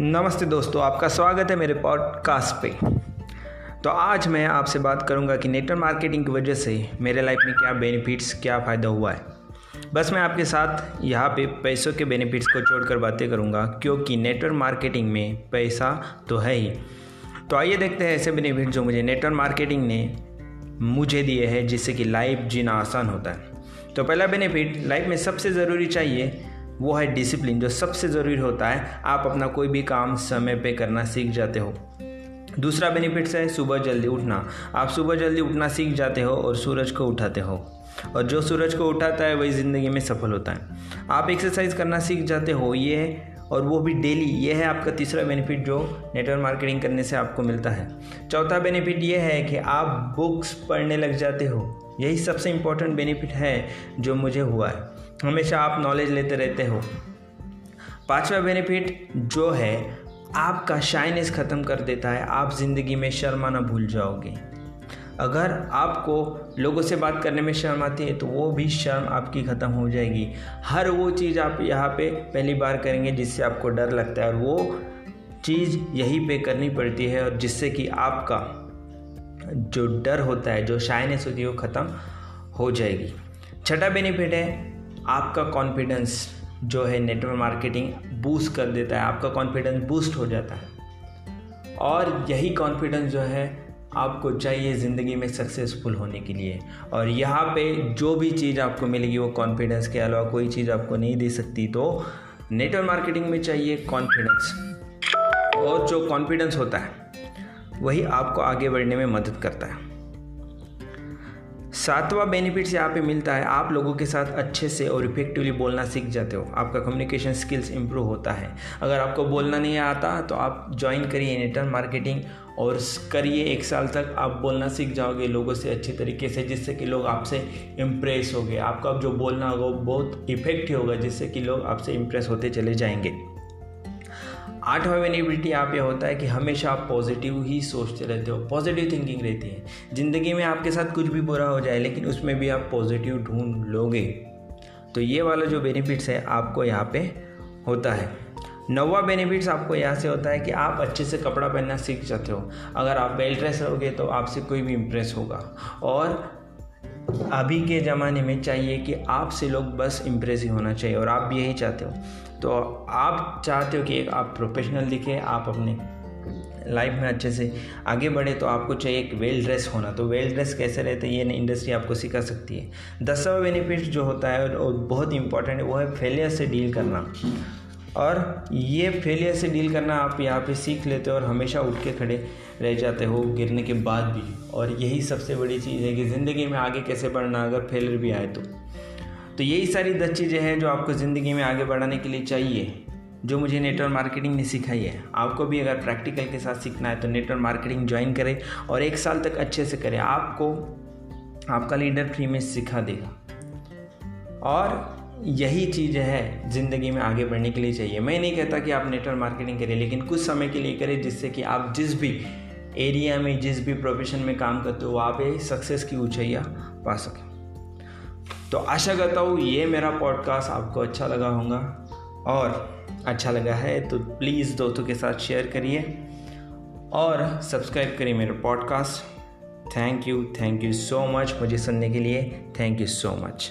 नमस्ते दोस्तों, आपका स्वागत है मेरे पॉडकास्ट पे। तो आज मैं आपसे बात करूँगा कि नेटवर्क मार्केटिंग की वजह से मेरे लाइफ में क्या बेनिफिट्स क्या फ़ायदा हुआ है। बस मैं आपके साथ यहाँ पे पैसों के बेनिफिट्स को छोड़कर बातें करूँगा, क्योंकि नेटवर्क मार्केटिंग में पैसा तो है ही। तो आइए देखते हैं ऐसे बेनिफिट जो मुझे नेटवर्क मार्केटिंग ने मुझे दिए हैं, जिससे कि लाइफ जीना आसान होता है। तो पहला बेनिफिट लाइफ में सबसे ज़रूरी चाहिए वो है डिसिप्लिन जो सबसे ज़रूरी होता है, आप अपना कोई भी काम समय पे करना सीख जाते हो। दूसरा बेनिफिट्स है सुबह जल्दी उठना। आप सुबह जल्दी उठना सीख जाते हो और सूरज को उठाते हो। और जो सूरज को उठाता है, वही ज़िंदगी में सफल होता है। आप एक्सरसाइज करना सीख जाते हो, ये और वो भी डेली ये है आपका तीसरा बेनिफिट जो नेटवर्क मार्केटिंग करने से आपको मिलता है। चौथा बेनिफिट ये है कि आप बुक्स पढ़ने लग जाते हो। यही सबसे इम्पोर्टेंट बेनिफिट है जो मुझे हुआ है। हमेशा आप नॉलेज लेते रहते हो। पांचवा बेनिफिट जो है, आपका शाइनेस ख़त्म कर देता है। आप ज़िंदगी में शर्माना भूल जाओगे। अगर आपको लोगों से बात करने में शर्म आती है तो वो भी शर्म आपकी ख़त्म हो जाएगी। हर वो चीज़ आप यहाँ पे पहली बार करेंगे जिससे आपको डर लगता है, और वो चीज़ यहीं पे करनी पड़ती है, और जिससे कि आपका जो डर होता है, जो शाइनेस होती है, वो ख़त्म हो जाएगी। छठा बेनिफिट है आपका कॉन्फिडेंस जो है नेटवर्क मार्केटिंग बूस्ट कर देता है, आपका कॉन्फिडेंस बूस्ट हो जाता है। और यही कॉन्फिडेंस जो है आपको चाहिए ज़िंदगी में सक्सेसफुल होने के लिए। और यहाँ पे जो भी चीज़ आपको मिलेगी, वो कॉन्फिडेंस के अलावा कोई चीज़ आपको नहीं दे सकती तो नेटवर्क मार्केटिंग में चाहिए कॉन्फिडेंस और जो कॉन्फिडेंस होता है, वही आपको आगे बढ़ने में मदद करता है। सातवां बेनिफिट्स यहाँ पे मिलता है, आप लोगों के साथ अच्छे से और इफेक्टिवली बोलना सीख जाते हो। आपका कम्युनिकेशन स्किल्स इंप्रूव होता है। अगर आपको बोलना नहीं आता तो आप ज्वाइन करिए नेटवर्क मार्केटिंग और करिए एक साल तक आप बोलना सीख जाओगे लोगों से अच्छे तरीके से, जिससे कि लोग आपसे इम्प्रेस हो गए आपका जो बोलना होगा, वो बहुत इफ़ेक्टिव होगा, जिससे कि लोग आपसे इम्प्रेस होते चले जाएँगे। आठवां बेनिफिट यहाँ पे होता है कि हमेशा आप पॉजिटिव ही सोचते रहते हो, पॉजिटिव थिंकिंग रहती है। ज़िंदगी में आपके साथ कुछ भी बुरा हो जाए, लेकिन उसमें भी आप पॉजिटिव ढूंढ लोगे। तो ये वाला जो बेनिफिट्स है आपको यहाँ पे होता है। नौवा बेनिफिट्स आपको यहाँ से होता है कि आप अच्छे से कपड़ा पहनना सीख जाते हो। अगर आप वेल ड्रेस रहोगे तो आपसे कोई भी इम्प्रेस होगा। और अभी के ज़माने में चाहिए कि आपसे लोग बस इम्प्रेस ही होना चाहिए और आप भी यही चाहते हो। तो आप चाहते हो कि एक आप प्रोफेशनल दिखे, आप अपने लाइफ में अच्छे से आगे बढ़े तो आपको चाहिए एक वेल ड्रेस होना। तो वेल ड्रेस कैसे रहते हैं? ये इंडस्ट्री आपको सिखा सकती है। दसवा बेनिफिट जो होता है, और बहुत इंपॉर्टेंट है, वो है फेलियर से डील करना। और ये फेलियर से डील करना आप यहाँ पे सीख लेते हो और हमेशा उठ के खड़े रह जाते हो गिरने के बाद भी। और यही सबसे बड़ी चीज़ है कि ज़िंदगी में आगे कैसे बढ़ना, अगर फेलियर भी आए तो। तो यही सारी दस चीज़ें हैं जो आपको ज़िंदगी में आगे बढ़ाने के लिए चाहिए, जो मुझे नेटवर्क मार्केटिंग ने सिखाई है। आपको भी अगर प्रैक्टिकल के साथ सीखना है तो नेटवर्क मार्केटिंग ज्वाइन करें और एक साल तक अच्छे से करें। आपको आपका लीडर फ्री में सिखा देगा। और यही चीज़ है ज़िंदगी में आगे बढ़ने के लिए चाहिए। मैं नहीं कहता कि आप नेटवर्क मार्केटिंग करें, लेकिन कुछ समय के लिए करें जिससे कि आप जिस भी एरिया में, जिस भी प्रोफेशन में काम करते हो वहाँ पे सक्सेस की ऊँचाइयाँ पा सकें। तो आशा करता हूँ ये मेरा पॉडकास्ट आपको अच्छा लगा होगा। और अच्छा लगा है तो प्लीज़ दोस्तों के साथ शेयर करिए। और सब्सक्राइब करिए मेरा podcast thank you thank you so much मुझे सुनने के लिए। Thank you so much